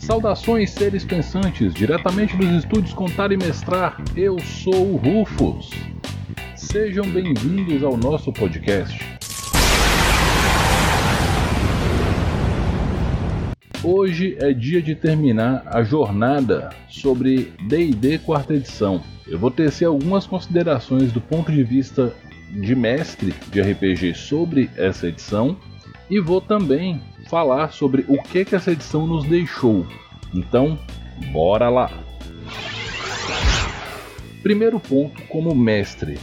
Saudações, seres pensantes, diretamente dos estúdios Contar e Mestrar, eu sou o Rufus. Sejam bem-vindos ao nosso podcast. Hoje é dia de terminar a jornada sobre D&D quarta edição. Eu vou tecer algumas considerações do ponto de vista de mestre de RPG sobre essa edição e vou também falar sobre o que, que essa edição nos deixou. Então, bora lá! Primeiro ponto, como mestre.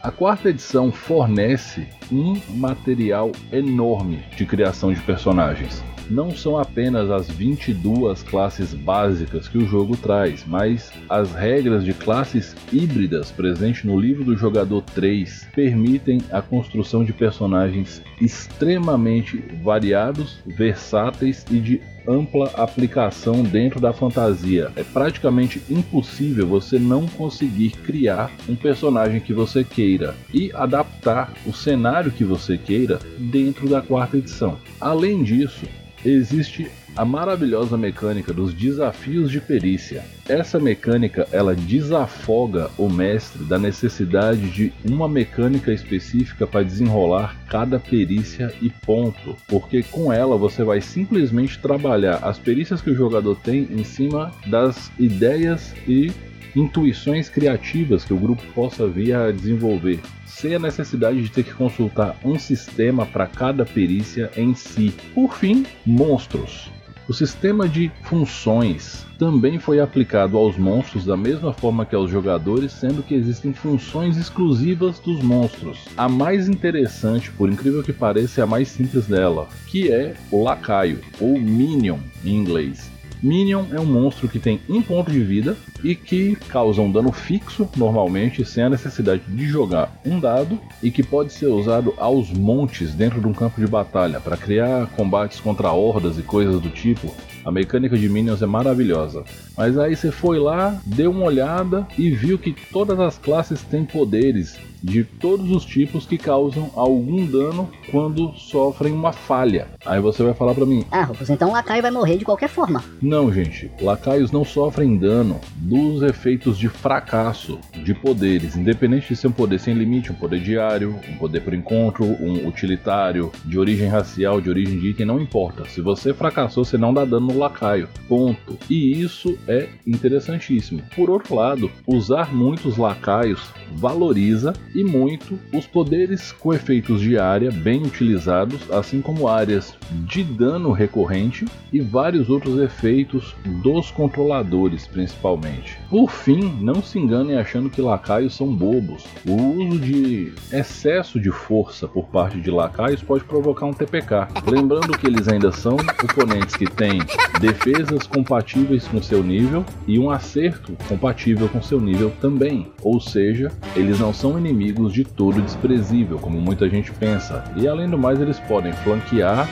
A quarta edição fornece um material enorme de criação de personagens não são apenas as 22 classes básicas que o jogo traz, mas as regras de classes híbridas presentes no livro do jogador 3 permitem a construção de personagens extremamente variados, versáteis e de ampla aplicação dentro da fantasia. É praticamente impossível você não conseguir criar um personagem que você queira e adaptar o cenário que você queira dentro da quarta edição. Além disso, existe a maravilhosa mecânica dos desafios de perícia. Essa mecânica ela desafoga o mestre da necessidade de uma mecânica específica para desenrolar cada perícia e ponto, porque com ela você vai simplesmente trabalhar as perícias que o jogador tem em cima das ideias e intuições criativas que o grupo possa vir a desenvolver sem a necessidade de ter que consultar um sistema para cada perícia em si. Por fim, monstros. O sistema de funções também foi aplicado aos monstros da mesma forma que aos jogadores, sendo que existem funções exclusivas dos monstros. A mais interessante, por incrível que pareça, é a mais simples dela, que é o lacaio, ou minion em inglês. Minion é um monstro que tem um ponto de vida e que causa um dano fixo, normalmente, sem a necessidade de jogar um dado, e que pode ser usado aos montes dentro de um campo de batalha para criar combates contra hordas e coisas do tipo. A mecânica de Minions é maravilhosa. Mas aí você foi lá, deu uma olhada e viu que todas as classes têm poderes de todos os tipos que causam algum dano quando sofrem uma falha. Aí você vai falar para mim: Ah, Rufus, então o lacaio vai morrer de qualquer forma. Não, gente. Lacaios não sofrem dano dos efeitos de fracasso de poderes, independente de ser um poder sem limite, um poder diário, um poder por encontro, um utilitário, de origem racial, de origem de item, não importa. Se você fracassou, você não dá dano no lacaio. Ponto. E isso é interessantíssimo. Por outro lado, usar muitos lacaios valoriza e muito os poderes com efeitos de área bem utilizados, assim como áreas de dano recorrente e vários outros efeitos dos controladores, principalmente. Por fim, não se enganem achando que lacaios são bobos. O uso de excesso de força por parte de lacaios pode provocar um TPK. Lembrando que eles ainda são oponentes que têm defesas compatíveis com seu nível e um acerto compatível com seu nível também. Ou seja, eles não são inimigos inimigos de todo desprezível, como muita gente pensa. E além do mais, eles podem flanquear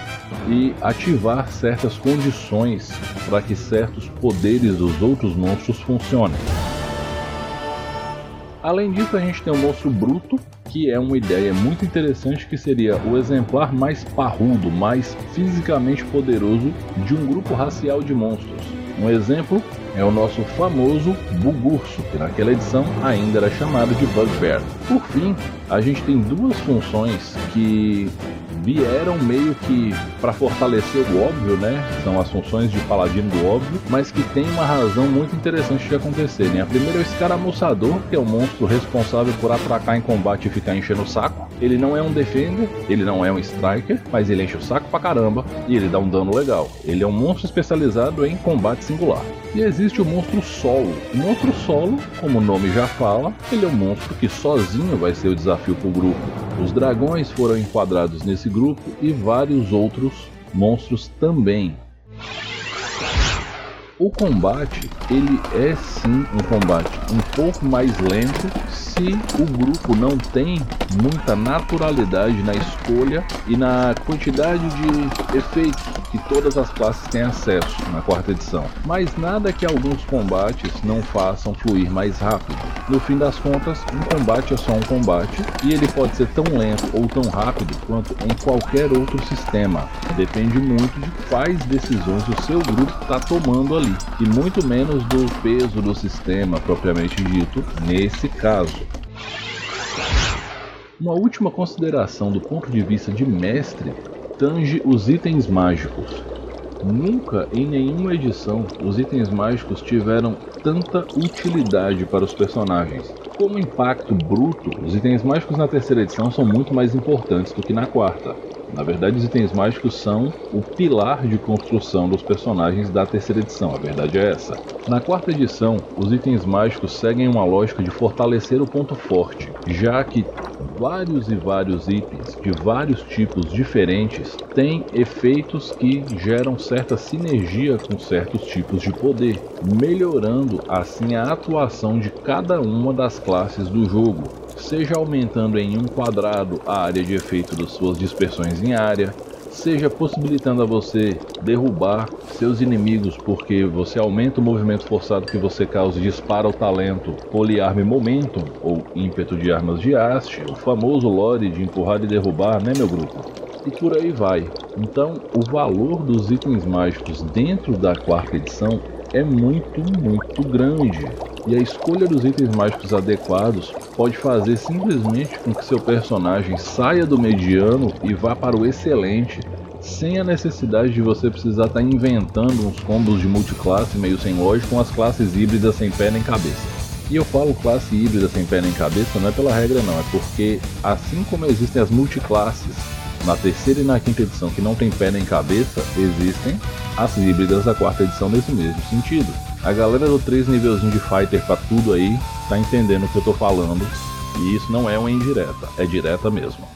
e ativar certas condições para que certos poderes dos outros monstros funcionem. Além disso, a gente tem o monstro bruto, que é uma ideia muito interessante que seria o exemplar mais parrudo, mais fisicamente poderoso de um grupo racial de monstros. Um exemplo é o nosso famoso Bugurso, que naquela edição ainda era chamado de Bugbear. Por fim, a gente tem duas funções que vieram meio que para fortalecer o óbvio, né? São as funções de paladino do óbvio, mas que tem uma razão muito interessante de acontecerem. A primeira é o escaramuçador, que é o monstro responsável por atracar em combate e ficar enchendo o saco. Ele não é um defender, ele não é um striker, mas ele enche o saco pra caramba e ele dá um dano legal. Ele é um monstro especializado em combate singular. E existe o monstro solo. O monstro solo, como o nome já fala, ele é um monstro que sozinho vai ser o desafio pro grupo. Os dragões foram enquadrados nesse grupo e vários outros monstros também. O combate, ele é sim um combate um pouco mais lento se o grupo não tem muita naturalidade na escolha e na quantidade de efeitos que todas as classes têm acesso na quarta edição. Mas nada que alguns combates não façam fluir mais rápido. No fim das contas, um combate é só um combate e ele pode ser tão lento ou tão rápido quanto em qualquer outro sistema. Depende muito de quais decisões o seu grupo está tomando ali e muito menos do peso do sistema propriamente dito nesse caso. Uma última consideração do ponto de vista de mestre tange os itens mágicos. Nunca em nenhuma edição os itens mágicos tiveram tanta utilidade para os personagens. Como impacto bruto, os itens mágicos na terceira edição são muito mais importantes do que na quarta. Na verdade, os itens mágicos são o pilar de construção dos personagens da terceira edição, a verdade é essa. Na quarta edição, os itens mágicos seguem uma lógica de fortalecer o ponto forte, já que vários e vários itens de vários tipos diferentes têm efeitos que geram certa sinergia com certos tipos de poder, melhorando assim a atuação de cada uma das classes do jogo, seja aumentando em um quadrado a área de efeito das suas dispersões em área, seja possibilitando a você derrubar seus inimigos porque você aumenta o movimento forçado que você causa e dispara o talento Poliarme Momentum ou ímpeto de armas de haste, o famoso lore de empurrar e derrubar, né meu grupo? E por aí vai. Então, o valor dos itens mágicos dentro da quarta edição é muito, muito grande. E a escolha dos itens mágicos adequados pode fazer simplesmente com que seu personagem saia do mediano e vá para o excelente, sem a necessidade de você precisar estar tá inventando uns combos de multiclasse meio sem lógica com as classes híbridas sem pé nem cabeça. E eu falo classe híbrida sem pé nem cabeça não é pela regra não, é porque assim como existem as multiclasses na terceira e na quinta edição que não tem pé nem cabeça, existem as híbridas da quarta edição nesse mesmo sentido. A galera do 3 nívelzinho de fighter pra tudo aí tá entendendo o que eu tô falando. E isso não é uma indireta, é direta mesmo.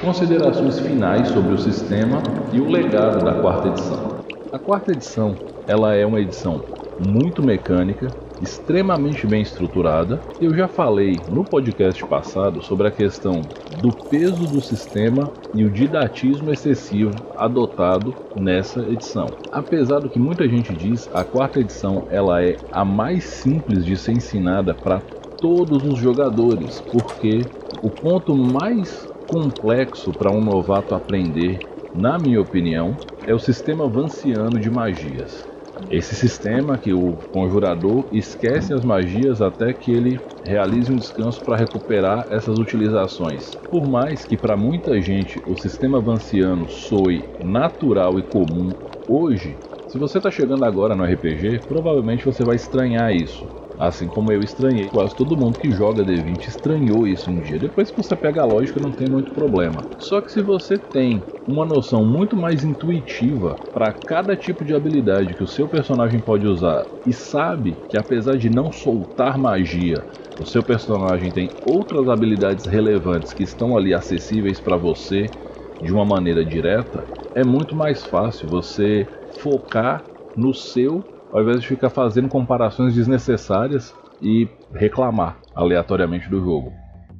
Considerações finais sobre o sistema e o legado da quarta edição. A quarta edição, ela é uma edição muito mecânica, extremamente bem estruturada. Eu já falei no podcast passado sobre a questão do peso do sistema e o didatismo excessivo adotado nessa edição. Apesar do que muita gente diz, a quarta edição ela é a mais simples de ser ensinada para todos os jogadores, porque o ponto mais complexo para um novato aprender, na minha opinião, é o sistema vanciano de magias. Esse sistema que o conjurador esquece as magias até que ele realize um descanso para recuperar essas utilizações. Por mais que para muita gente o sistema vanciano soe natural e comum hoje, se você está chegando agora no RPG, provavelmente você vai estranhar isso. Assim como eu estranhei, quase todo mundo que joga D20 estranhou isso um dia. Depois que você pega a lógica, não tem muito problema. Só que se você tem uma noção muito mais intuitiva para cada tipo de habilidade que o seu personagem pode usar e sabe que apesar de não soltar magia, o seu personagem tem outras habilidades relevantes que estão ali acessíveis para você de uma maneira direta, é muito mais fácil você focar no seu ao invés de ficar fazendo comparações desnecessárias e reclamar aleatoriamente do jogo.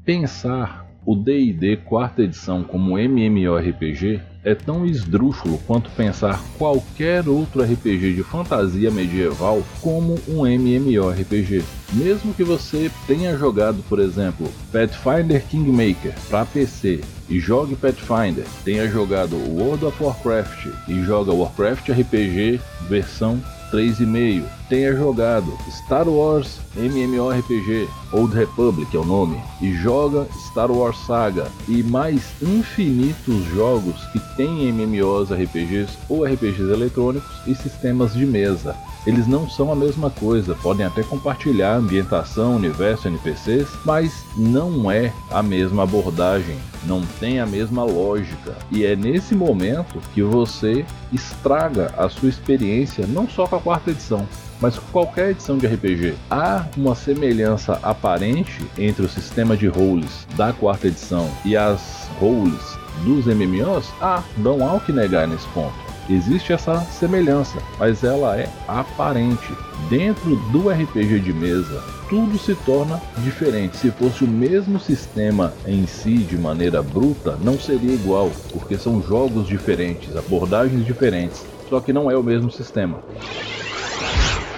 Pensar o D&D quarta edição como MMORPG é tão esdrúxulo quanto pensar qualquer outro RPG de fantasia medieval como um MMORPG. Mesmo que você tenha jogado, por exemplo, Pathfinder Kingmaker para PC e jogue Pathfinder, tenha jogado World of Warcraft e joga Warcraft RPG versão 3,5. Tenha jogado Star Wars MMORPG, Old Republic é o nome, e joga Star Wars Saga e mais infinitos jogos que têm MMOs RPGs ou RPGs eletrônicos e sistemas de mesa. Eles não são a mesma coisa, podem até compartilhar ambientação, universo, NPCs, mas não é a mesma abordagem, não tem a mesma lógica. E é nesse momento que você estraga a sua experiência, não só com a quarta edição, mas com qualquer edição de RPG. Há uma semelhança aparente entre o sistema de roles da quarta edição e as roles dos MMOs? Ah, não há o que negar nesse ponto. Existe essa semelhança, mas ela é aparente. Dentro do RPG de mesa, tudo se torna diferente. Se fosse o mesmo sistema em si de maneira bruta, não seria igual, porque são jogos diferentes, abordagens diferentes, só que não é o mesmo sistema.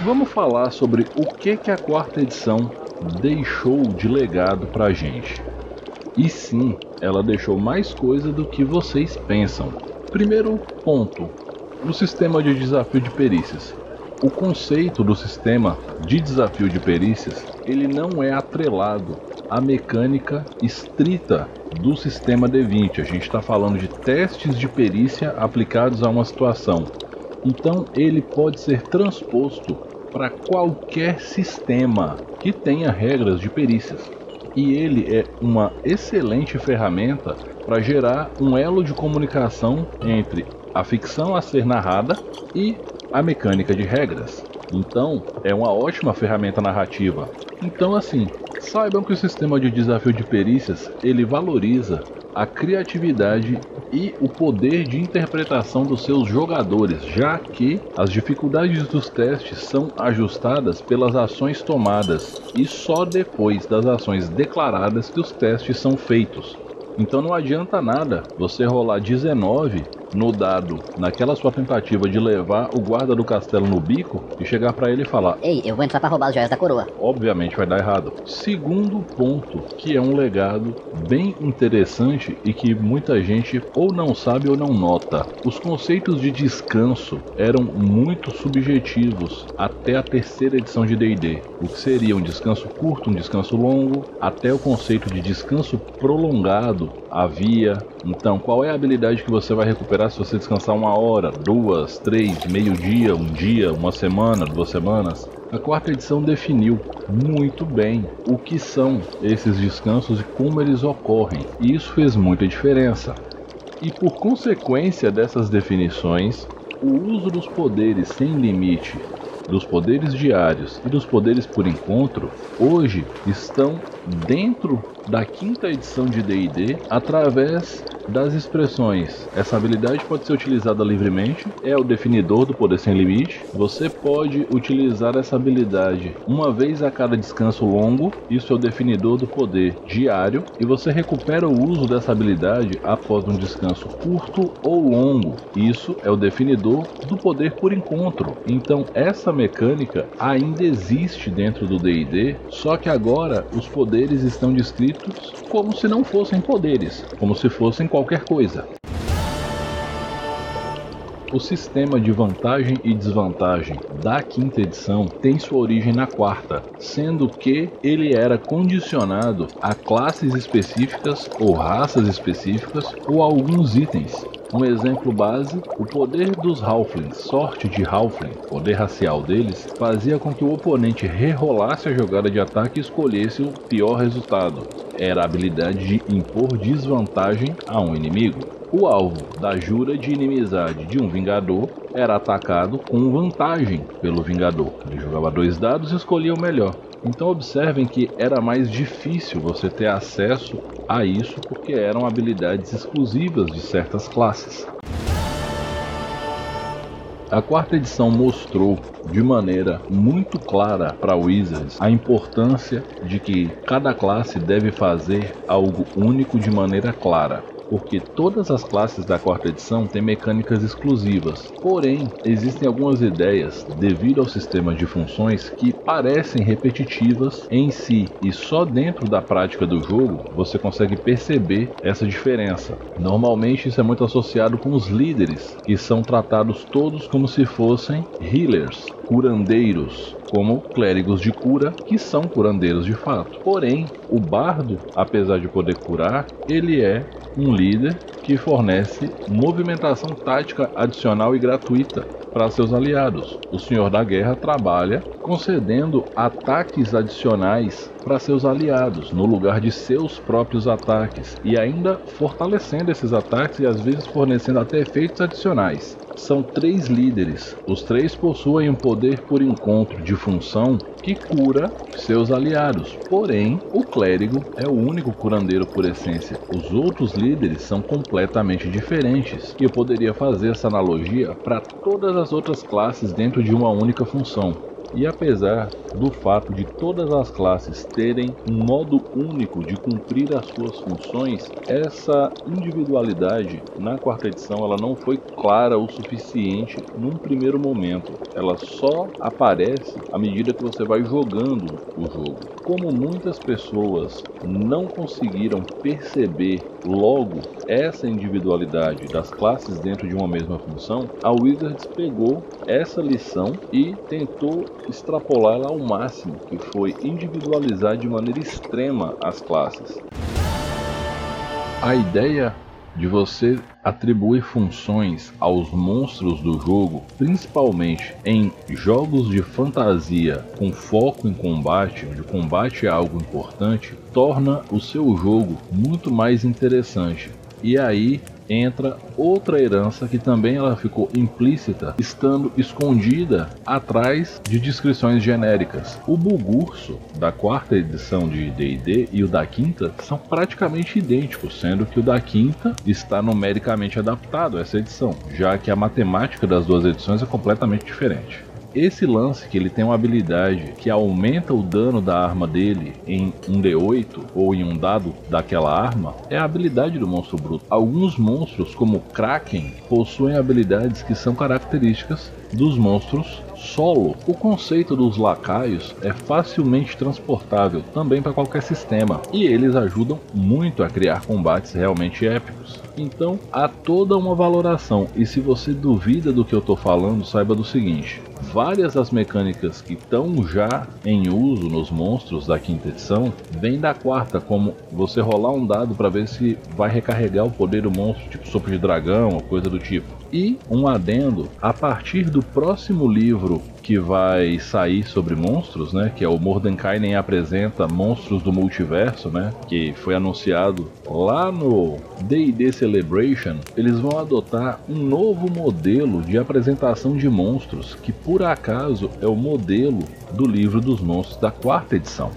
Vamos falar sobre o que, que a quarta edição deixou de legado pra gente. E sim, ela deixou mais coisa do que vocês pensam. Primeiro ponto: o sistema de desafio de perícias. O conceito do sistema de desafio de perícias, ele não é atrelado à mecânica estrita do sistema D20. A gente está falando de testes de perícia aplicados a uma situação. Então ele pode ser transposto para qualquer sistema que tenha regras de perícias. E ele é uma excelente ferramenta para gerar um elo de comunicação entre a ficção a ser narrada e a mecânica de regras. Então, é uma ótima ferramenta narrativa. Então, assim, saibam que o sistema de desafio de perícias ele valoriza a criatividade e o poder de interpretação dos seus jogadores, já que as dificuldades dos testes são ajustadas pelas ações tomadas e só depois das ações declaradas que os testes são feitos. Então não adianta nada você rolar 19 no dado, naquela sua tentativa de levar o guarda do castelo no bico e chegar para ele e falar: Ei, eu vou entrar para roubar as joias da coroa. Obviamente vai dar errado. Segundo ponto, que é um legado bem interessante e que muita gente ou não sabe ou não nota. Os conceitos de descanso eram muito subjetivos até a terceira edição de D&D. O que seria um descanso curto, um descanso longo, até o conceito de descanso prolongado havia. Então, qual é a habilidade que você vai recuperar se você descansar uma hora, duas, três, meio dia, um dia, uma semana, duas semanas? A quarta edição definiu muito bem o que são esses descansos e como eles ocorrem, e isso fez muita diferença. E por consequência dessas definições, o uso dos poderes sem limite, dos poderes diários e dos poderes por encontro, hoje estão dentro da quinta edição de D&D através das expressões. Essa habilidade pode ser utilizada livremente, é o definidor do poder sem limite. Você pode utilizar essa habilidade uma vez a cada descanso longo, isso é o definidor do poder diário, e você recupera o uso dessa habilidade após um descanso curto ou longo. Isso é o definidor do poder por encontro. Então, essa mecânica ainda existe dentro do D&D, só que agora os poderes estão descritos como se não fossem poderes, como se fossem qualquer coisa. O sistema de vantagem e desvantagem da quinta edição tem sua origem na quarta, sendo que ele era condicionado a classes específicas ou raças específicas ou alguns itens. Um exemplo base, o poder dos Halflings, sorte de Halfling, poder racial deles, fazia com que o oponente rerolasse a jogada de ataque e escolhesse o pior resultado. Era a habilidade de impor desvantagem a um inimigo. O alvo da jura de inimizade de um Vingador era atacado com vantagem pelo Vingador. Ele jogava dois dados e escolhia o melhor. Então observem que era mais difícil você ter acesso a isso porque eram habilidades exclusivas de certas classes. A quarta edição mostrou de maneira muito clara para Wizards a importância de que cada classe deve fazer algo único de maneira clara porque todas as classes da quarta edição têm mecânicas exclusivas. Porém, existem algumas ideias, devido ao sistema de funções, que parecem repetitivas em si, e só dentro da prática do jogo você consegue perceber essa diferença. Normalmente isso é muito associado com os líderes, que são tratados todos como se fossem healers, curandeiros, como clérigos de cura, que são curandeiros de fato. Porém, o bardo, apesar de poder curar, ele é um líder que fornece movimentação tática adicional e gratuita para seus aliados. O Senhor da Guerra trabalha concedendo ataques adicionais para seus aliados, no lugar de seus próprios ataques, e ainda fortalecendo esses ataques e às vezes fornecendo até efeitos adicionais. São três líderes, os três possuem um poder por encontro de função que cura seus aliados. Porém, o clérigo é o único curandeiro por essência. Os outros líderes são completamente diferentes. E eu poderia fazer essa analogia para todas as outras classes dentro de uma única função. E apesar do fato de todas as classes terem um modo único de cumprir as suas funções, essa individualidade na quarta edição ela não foi clara o suficiente num primeiro momento. Ela só aparece à medida que você vai jogando o jogo. Como muitas pessoas não conseguiram perceber logo essa individualidade das classes dentro de uma mesma função, a Wizards pegou essa lição e tentou extrapolá-la ao máximo, que foi individualizar de maneira extrema as classes. A ideia de você atribuir funções aos monstros do jogo, principalmente em jogos de fantasia com foco em combate, onde o combate é algo importante, torna o seu jogo muito mais interessante. E aí entra outra herança que também ela ficou implícita, estando escondida atrás de descrições genéricas. O Bugurso da quarta edição de D&D e o da quinta são praticamente idênticos, sendo que o da quinta está numericamente adaptado a essa edição, já que a matemática das duas edições é completamente diferente. Esse lance que ele tem uma habilidade que aumenta o dano da arma dele em um D8 ou em um dado daquela arma é a habilidade do monstro bruto. Alguns monstros, como Kraken, possuem habilidades que são características dos monstros solo. O conceito dos lacaios é facilmente transportável também para qualquer sistema e eles ajudam muito a criar combates realmente épicos. Então há toda uma valoração e se você duvida do que eu estou falando, saiba do seguinte: várias das mecânicas que estão já em uso nos monstros da quinta edição vêm da quarta, como você rolar um dado para ver se vai recarregar o poder do monstro, tipo sopro de dragão ou coisa do tipo. E um adendo, a partir do próximo livro que vai sair sobre monstros, né, que é o Mordenkainen apresenta Monstros do Multiverso, né, que foi anunciado lá no D&D Celebration, eles vão adotar um novo modelo de apresentação de monstros, que por acaso é o modelo do livro dos monstros da quarta edição.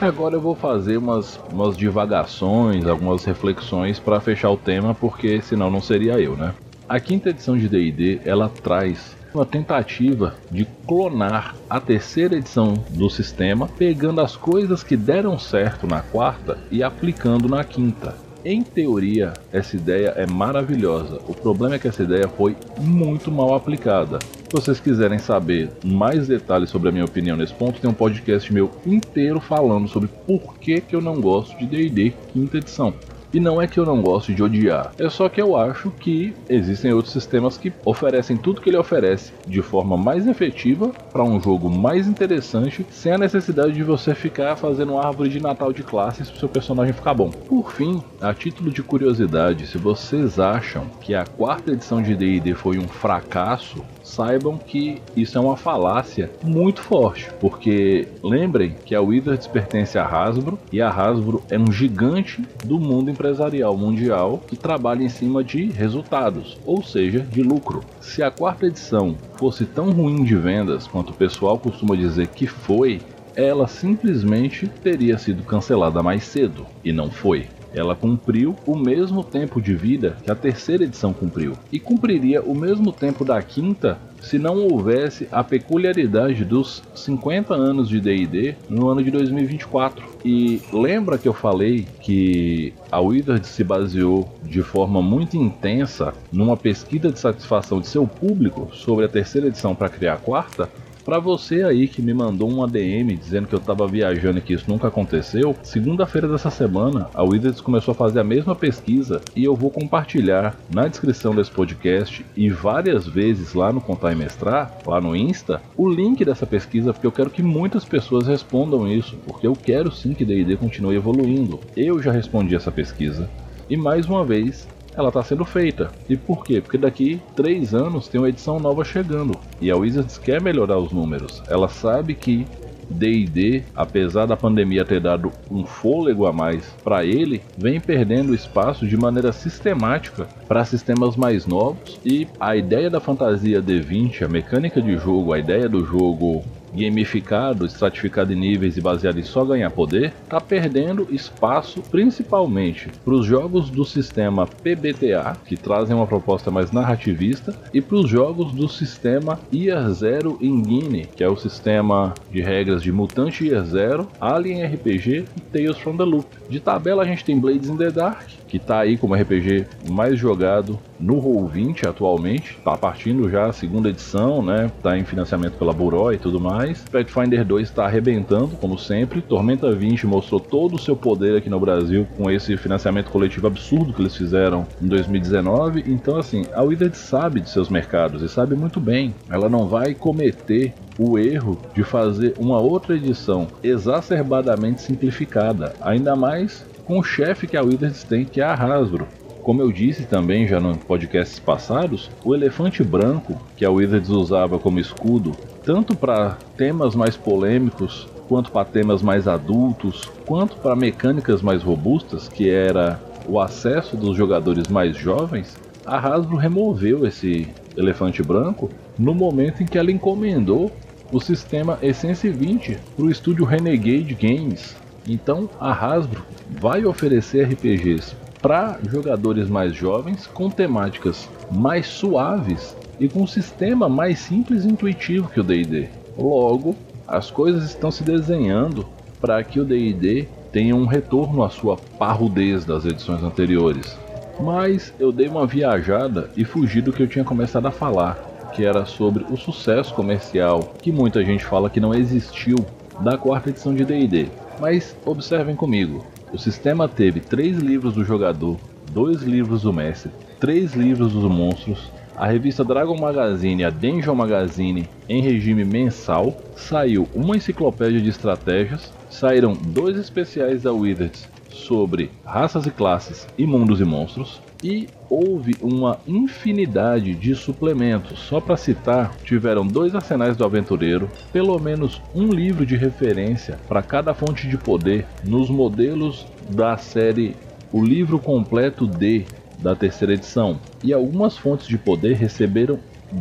Agora eu vou fazer umas, umas divagações, algumas reflexões para fechar o tema, porque senão não seria eu, né? A quinta edição de D&D, ela traz uma tentativa de clonar a terceira edição do sistema, pegando as coisas que deram certo na quarta e aplicando na quinta. Em teoria, essa ideia é maravilhosa. O problema é que essa ideia foi muito mal aplicada. Vocês quiserem saber mais detalhes sobre a minha opinião nesse ponto, tem um podcast meu inteiro falando sobre por que, que eu não gosto de D&D quinta edição. E não é que eu não gosto de odiar, é só que eu acho que existem outros sistemas que oferecem tudo que ele oferece de forma mais efetiva para um jogo mais interessante, sem a necessidade de você ficar fazendo árvore de Natal de classes para seu personagem ficar bom. Por fim, a título de curiosidade, se vocês acham que a quarta edição de D&D foi um fracasso, saibam que isso é uma falácia muito forte, porque lembrem que a Wizards pertence à Hasbro e a Hasbro é um gigante do mundo empresarial mundial que trabalha em cima de resultados, ou seja, de lucro. Se a quarta edição fosse tão ruim de vendas quanto o pessoal costuma dizer que foi, ela simplesmente teria sido cancelada mais cedo, e não foi ela cumpriu o mesmo tempo de vida que a terceira edição cumpriu, e cumpriria o mesmo tempo da quinta se não houvesse a peculiaridade dos 50 anos de D&D no ano de 2024. E lembra que eu falei que a Wizard se baseou de forma muito intensa numa pesquisa de satisfação de seu público sobre a terceira edição para criar a quarta? Para você aí que me mandou um ADM dizendo que eu tava viajando e que isso nunca aconteceu, segunda-feira dessa semana a Wizards começou a fazer a mesma pesquisa e eu vou compartilhar na descrição desse podcast e várias vezes lá no Contar e Mestrar, lá no Insta, o link dessa pesquisa porque eu quero que muitas pessoas respondam isso, porque eu quero sim que D&D continue evoluindo. Eu já respondi essa pesquisa e mais uma vez ela está sendo feita. E por quê? Porque daqui três anos tem uma edição nova chegando. E a Wizards quer melhorar os números. Ela sabe que D&D, apesar da pandemia ter dado um fôlego a mais para ele, vem perdendo espaço de maneira sistemática para sistemas mais novos e a ideia da fantasia D20, a mecânica de jogo, a ideia do jogo gamificado, estratificado em níveis e baseado em só ganhar poder, está perdendo espaço principalmente para os jogos do sistema PBTA, que trazem uma proposta mais narrativista, e para os jogos do sistema Year Zero Engine, que é o sistema de regras de Mutante Year Zero, Alien RPG e Tales from the Loop. De tabela a gente tem Blades in the Dark, que está aí como RPG mais jogado no Roll20 atualmente. Está partindo já a segunda edição, né? Está em financiamento pela Buró e tudo mais. Pathfinder 2 está arrebentando, como sempre. Tormenta 20 mostrou todo o seu poder aqui no Brasil com esse financiamento coletivo absurdo que eles fizeram em 2019. Então, assim, a Wizard sabe de seus mercados e sabe muito bem. Ela não vai cometer o erro de fazer uma outra edição exacerbadamente simplificada, ainda mais com o chefe que a Wizards tem, que é a Hasbro. Como eu disse também já no podcasts passados, o elefante branco que a Wizards usava como escudo, tanto para temas mais polêmicos, quanto para temas mais adultos, quanto para mecânicas mais robustas, que era o acesso dos jogadores mais jovens, a Hasbro removeu esse elefante branco no momento em que ela encomendou o sistema Essence 20 para o estúdio Renegade Games. Então a Hasbro vai oferecer RPGs para jogadores mais jovens com temáticas mais suaves e com um sistema mais simples e intuitivo que o D&D. Logo, as coisas estão se desenhando para que o D&D tenha um retorno à sua parrudez das edições anteriores. Mas eu dei uma viajada e fugi do que eu tinha começado a falar, que era sobre o sucesso comercial que muita gente fala que não existiu da quarta edição de D&D. Mas observem comigo, o sistema teve três livros do jogador, dois livros do mestre, três livros dos monstros, a revista Dragon Magazine e a Dungeon Magazine em regime mensal, saiu uma enciclopédia de estratégias, saíram dois especiais da Wizards sobre raças e classes e mundos e monstros, e houve uma infinidade de suplementos. Só para citar, tiveram dois arsenais do aventureiro, pelo menos um livro de referência para cada fonte de poder nos modelos da série O Livro Completo D da terceira edição. E algumas fontes de poder receberam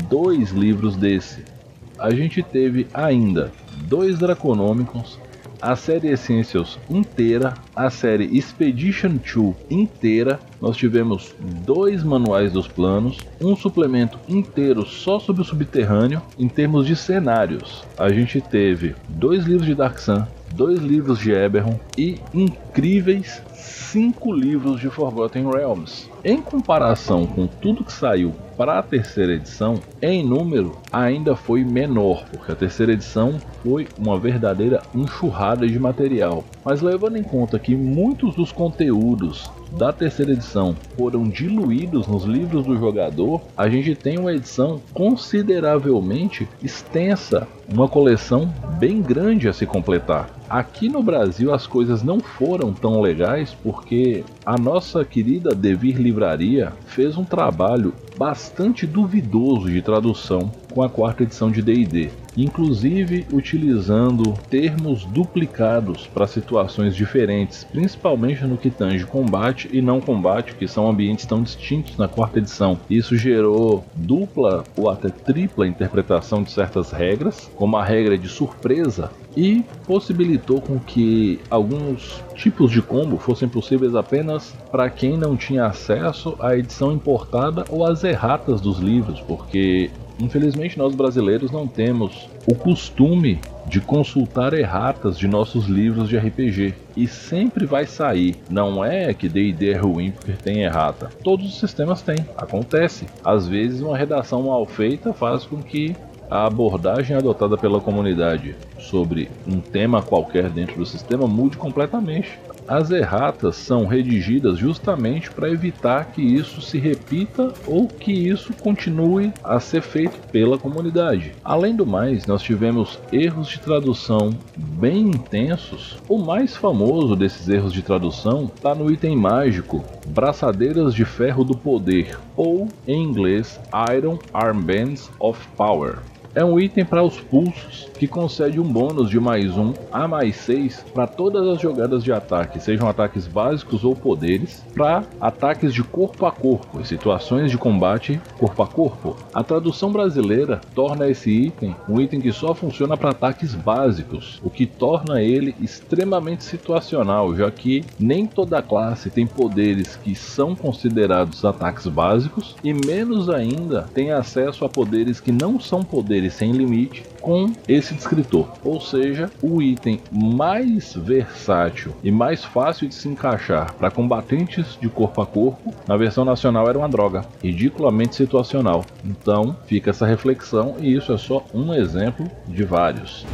dois livros desse. A gente teve ainda dois Draconômicos, a série Essentials inteira, a série Expedition 2 inteira. Nós tivemos dois manuais dos planos, um suplemento inteiro só sobre o subterrâneo. Em termos de cenários, a gente teve dois livros de Dark Sun, dois livros de Eberron e incríveis cinco livros de Forgotten Realms. Em comparação com tudo que saiu para a terceira edição, em número ainda foi menor, porque a terceira edição foi uma verdadeira enxurrada de material. Mas levando em conta que muitos dos conteúdos da terceira edição foram diluídos nos livros do jogador, a gente tem uma edição consideravelmente extensa, uma coleção bem grande a se completar. Aqui no Brasil as coisas não foram tão legais porque a nossa querida Devir Livraria fez um trabalho bastante duvidoso de tradução com a quarta edição de D&D inclusive utilizando termos duplicados para situações diferentes, principalmente no que tange combate e não combate, que são ambientes tão distintos na quarta edição. Isso gerou dupla ou até tripla interpretação de certas regras, como a regra de surpresa, e possibilitou com que alguns tipos de combo fossem possíveis apenas para quem não tinha acesso à edição importada ou às erratas dos livros, porque Infelizmente, nós brasileiros não temos o costume de consultar erratas de nossos livros de RPG. E sempre vai sair. Não é que D&D é ruim porque tem errata. Todos os sistemas têm. Acontece. Às vezes uma redação mal feita faz com que a abordagem adotada pela comunidade sobre um tema qualquer dentro do sistema mude completamente. As erratas são redigidas justamente para evitar que isso se repita ou que isso continue a ser feito pela comunidade. Além do mais, nós tivemos erros de tradução bem intensos. O mais famoso desses erros de tradução está no item mágico Braçadeiras de Ferro do Poder, ou em inglês Iron Armbands of Power. É um item para os pulsos que concede um bônus de mais um a mais 6 para todas as jogadas de ataque, sejam ataques básicos ou poderes, para ataques de corpo a corpo e situações de combate corpo a corpo. A tradução brasileira torna esse item um item que só funciona para ataques básicos, o que torna ele extremamente situacional, já que nem toda classe tem poderes que são considerados ataques básicos e menos ainda tem acesso a poderes que não são poderes sem limite com esse descritor. Ou seja, o item mais versátil e mais fácil de se encaixar para combatentes de corpo a corpo na versão nacional era uma droga, ridiculamente situacional. Então fica essa reflexão e isso é só um exemplo de vários.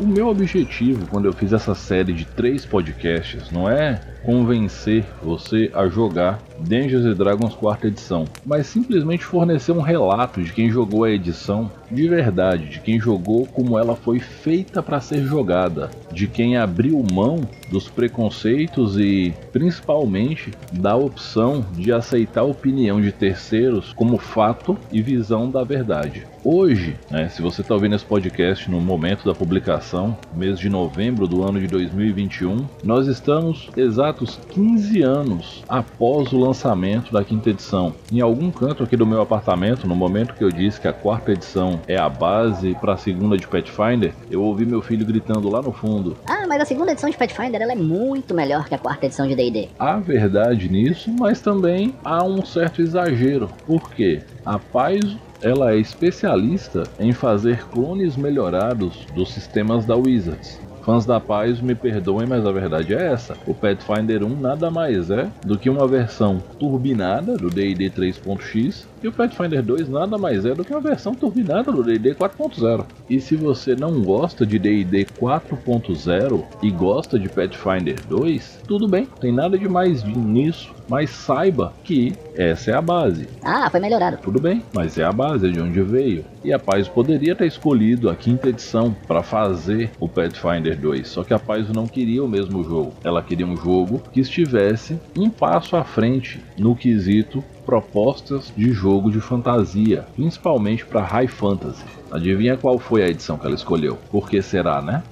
O meu objetivo quando eu fiz essa série de três podcasts não é convencer você a jogar Dungeons Dragons quarta edição, mas simplesmente fornecer um relato de quem jogou a edição de verdade, de quem jogou como ela foi feita para ser jogada, de quem abriu mão dos preconceitos e principalmente da opção de aceitar a opinião de terceiros como fato e visão da verdade. Hoje, né, se você está ouvindo esse podcast no momento da publicação, mês de novembro do ano de 2021, nós estamos exatos 15 anos após o lançamento da quinta edição. Em algum canto aqui do meu apartamento, no momento que eu disse que a quarta edição é a base para a segunda de Pathfinder, eu ouvi meu filho gritando lá no fundo: Ah, mas a segunda edição de Pathfinder ela é muito melhor que a quarta edição de D&D. Há verdade nisso, mas também há um certo exagero. Por quê? A Paizo ela é especialista em fazer clones melhorados dos sistemas da Wizards. Fãs da paz me perdoem, mas a verdade é essa. O Pathfinder 1 nada mais é do que uma versão turbinada do D&D 3.x e o Pathfinder 2 nada mais é do que uma versão turbinada do D&D 4.0. E se você não gosta de D&D 4.0 e gosta de Pathfinder 2, tudo bem, tem nada de mais nisso, mas saiba que essa é a base. Ah, foi melhorado. Tudo bem, mas é a base, é de onde veio. E a Paz poderia ter escolhido a quinta edição para fazer o Pathfinder 2, só que a Paz não queria o mesmo jogo. Ela queria um jogo que estivesse um passo à frente no quesito propostas de jogo de fantasia, principalmente para High Fantasy. Adivinha qual foi a edição que ela escolheu? Por que será, né?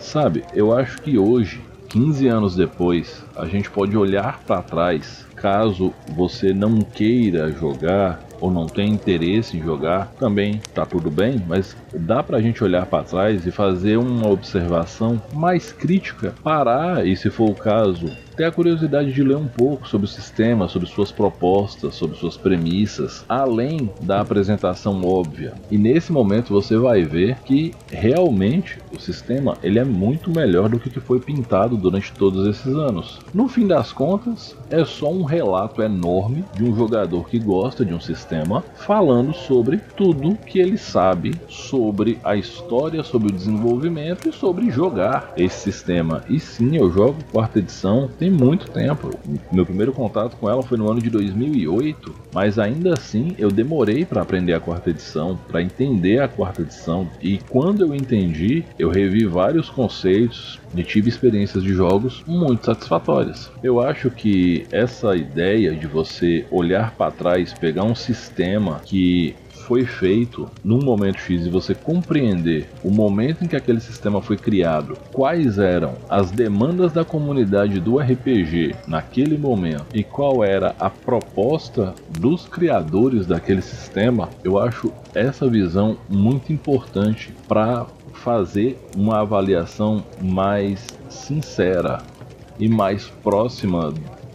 Sabe, eu acho que hoje, 15 anos depois, a gente pode olhar para trás, caso você não queira jogar ou não tem interesse em jogar, também tá tudo bem, mas dá pra gente olhar para trás e fazer uma observação mais crítica, parar e se for o caso, ter a curiosidade de ler um pouco sobre o sistema, sobre suas propostas, sobre suas premissas, além da apresentação óbvia. E nesse momento você vai ver que realmente o sistema ele é muito melhor do que foi pintado durante todos esses anos. No fim das contas, é só um relato enorme de um jogador que gosta de um sistema falando sobre tudo que ele sabe sobre a história, sobre o desenvolvimento e sobre jogar esse sistema. E sim, eu jogo quarta edição, tem muito tempo. Meu primeiro contato com ela foi no ano de 2008, mas ainda assim eu demorei para aprender a quarta edição, para entender a quarta edição. E quando eu entendi, eu revi vários conceitos e tive experiências de jogos muito satisfatórias. Eu acho que essa ideia de você olhar para trás, pegar um sistema que foi feito num momento X e você compreender o momento em que aquele sistema foi criado, quais eram as demandas da comunidade do RPG naquele momento e qual era a proposta dos criadores daquele sistema, eu acho essa visão muito importante para fazer uma avaliação mais sincera e mais próxima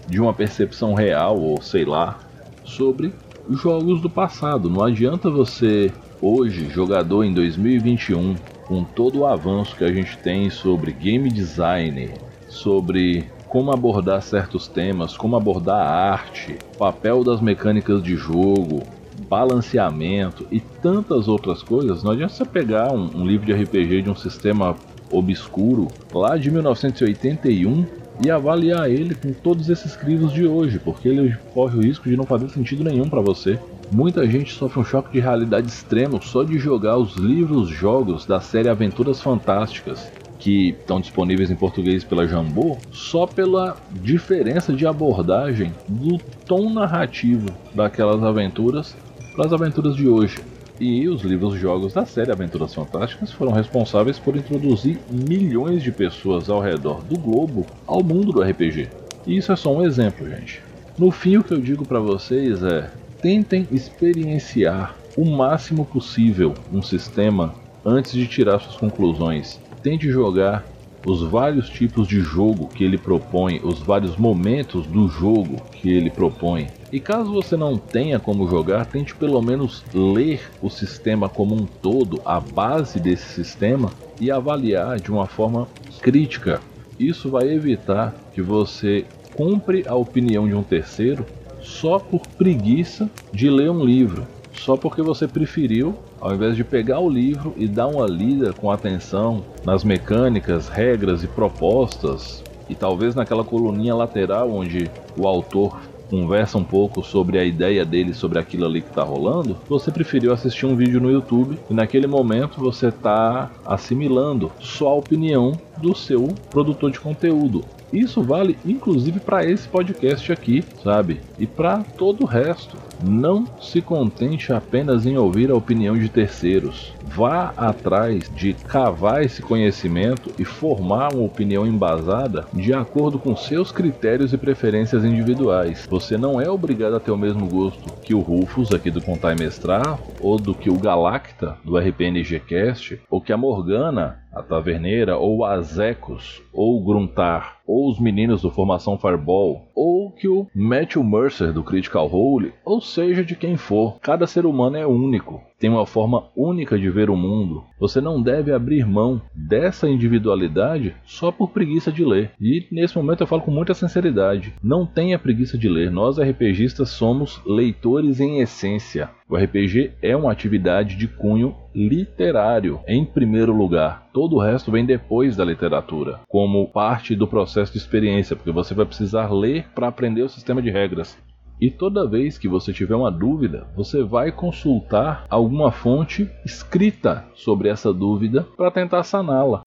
de uma percepção real ou sei lá sobre jogos do passado. Não adianta você, hoje, jogador em 2021, com todo o avanço que a gente tem sobre game design, sobre como abordar certos temas, como abordar a arte, papel das mecânicas de jogo, balanceamento e tantas outras coisas, não adianta você pegar um, um livro de RPG de um sistema obscuro lá de 1981 e avaliar ele com todos esses crisos de hoje, porque ele corre o risco de não fazer sentido nenhum para você. Muita gente sofre um choque de realidade extremo só de jogar os livros jogos da série Aventuras Fantásticas, que estão disponíveis em português pela Jambô, só pela diferença de abordagem do tom narrativo daquelas aventuras para as aventuras de hoje. E os livros-jogos da série Aventuras Fantásticas foram responsáveis por introduzir milhões de pessoas ao redor do globo ao mundo do RPG. E isso é só um exemplo, gente. No fim, o que eu digo para vocês é: tentem experienciar o máximo possível um sistema antes de tirar suas conclusões. Tente jogar os vários tipos de jogo que ele propõe, os vários momentos do jogo que ele propõe. E caso você não tenha como jogar, tente pelo menos ler o sistema como um todo, a base desse sistema, e avaliar de uma forma crítica. Isso vai evitar que você compre a opinião de um terceiro só por preguiça de ler um livro, só porque você preferiu, ao invés de pegar o livro e dar uma lida com atenção nas mecânicas, regras e propostas, e talvez naquela coluninha lateral onde o autor conversa um pouco sobre a ideia dele sobre aquilo ali que está rolando, você preferiu assistir um vídeo no YouTube e naquele momento você está assimilando só a opinião do seu produtor de conteúdo. Isso vale inclusive para esse podcast aqui, sabe? E para todo o resto. Não se contente apenas em ouvir a opinião de terceiros. Vá atrás de cavar esse conhecimento e formar uma opinião embasada de acordo com seus critérios e preferências individuais. Você não é obrigado a ter o mesmo gosto que o Rufus aqui do Contar e Mestrar, ou do que o Galacta do RPNG Cast, ou que a Morgana a Taverneira, ou Azecos, ou Gruntar, ou os meninos do Formação Fireball, ou que o Matthew Mercer do Critical Role, ou seja de quem for. Cada ser humano é único, tem uma forma única de ver o mundo. Você não deve abrir mão dessa individualidade só por preguiça de ler. E nesse momento eu falo com muita sinceridade: não tenha preguiça de ler. Nós RPGistas somos leitores em essência. O RPG é uma atividade de cunho literário, em primeiro lugar. Todo o resto vem depois da literatura, como parte do processo de experiência, porque você vai precisar ler para aprender o sistema de regras. E toda vez que você tiver uma dúvida, você vai consultar alguma fonte escrita sobre essa dúvida para tentar saná-la.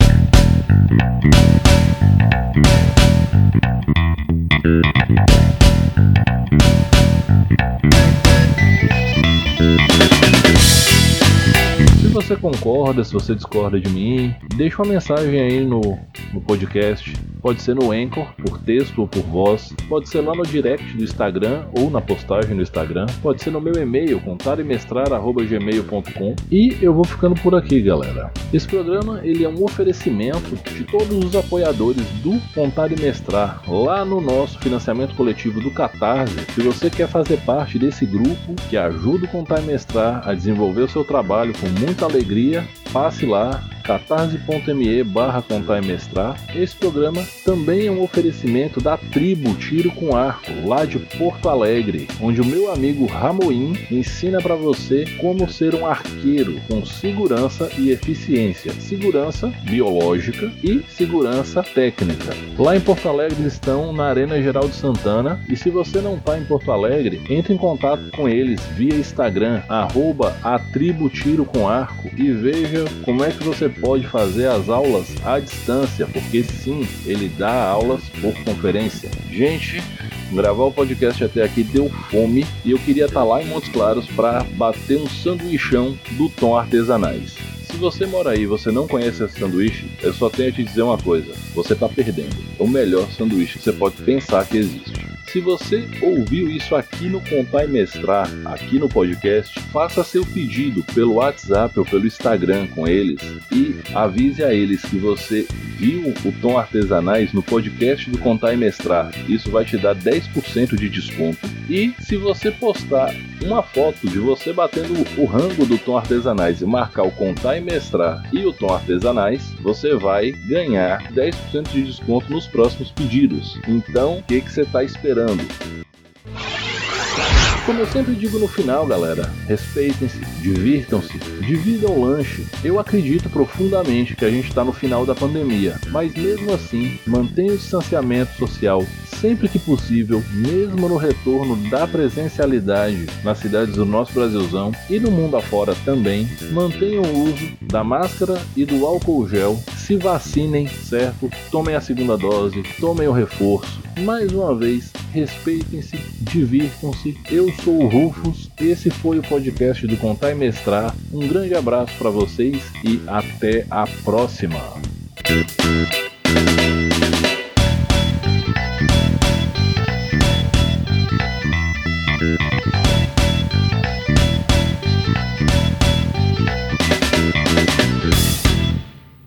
Se você concorda, se você discorda de mim, deixa uma mensagem aí no, no podcast Pode ser no Anchor, por texto ou por voz. Pode ser lá no direct do Instagram ou na postagem no Instagram. Pode ser no meu e-mail, contaremestrar.gmail.com. E eu vou ficando por aqui, galera. Esse programa ele é um oferecimento de todos os apoiadores do Contar e Mestrar lá no nosso financiamento coletivo do Catarse. Se você quer fazer parte desse grupo que ajuda o Contar e Mestrar a desenvolver o seu trabalho com muita alegria, passe lá catarse.me barra. Esse programa também é um oferecimento da tribo Tiro com Arco, lá de Porto Alegre, onde o meu amigo Ramoim ensina para você como ser um arqueiro com segurança e eficiência, segurança biológica e segurança técnica. Lá em Porto Alegre estão na Arena Geral de Santana e se você não está em Porto Alegre, entre em contato com eles via Instagram, arroba a tribo Tiro com Arco e veja como é que você pode fazer as aulas à distância, porque sim, ele dá aulas por conferência. Gente, gravar o podcast até aqui deu fome e eu queria estar lá em Montes Claros para bater um sanduichão do Tom Artesanais. Se você mora aí e você não conhece esse sanduíche, eu só tenho a te dizer uma coisa: você está perdendo. É o melhor sanduíche que você pode pensar que existe. Se você ouviu isso aqui no Contar e Mestrar, aqui no podcast, faça seu pedido pelo WhatsApp ou pelo Instagram com eles e avise a eles que você viu o Tom Artesanais no podcast do Contar e Mestrar. Isso vai te dar 10% de desconto. E se você postar uma foto de você batendo o rango do Tom Artesanais e marcar o Contar e Mestrar e o Tom Artesanais, você vai ganhar 10% de desconto nos próximos pedidos. Então, o que, que você está esperando? Como eu sempre digo no final, galera, respeitem-se, divirtam-se, dividam o lanche. Eu acredito profundamente que a gente está no final da pandemia, mas mesmo assim, mantenha o distanciamento social sempre que possível, mesmo no retorno da presencialidade nas cidades do nosso Brasilzão e no mundo afora também, mantenha o uso da máscara e do álcool gel se vacinem, certo? Tomem a segunda dose, tomem o reforço. Mais uma vez, respeitem-se, divirtam-se. Eu sou o Rufus, esse foi o podcast do Contar e Mestrar. Um grande abraço para vocês e até a próxima.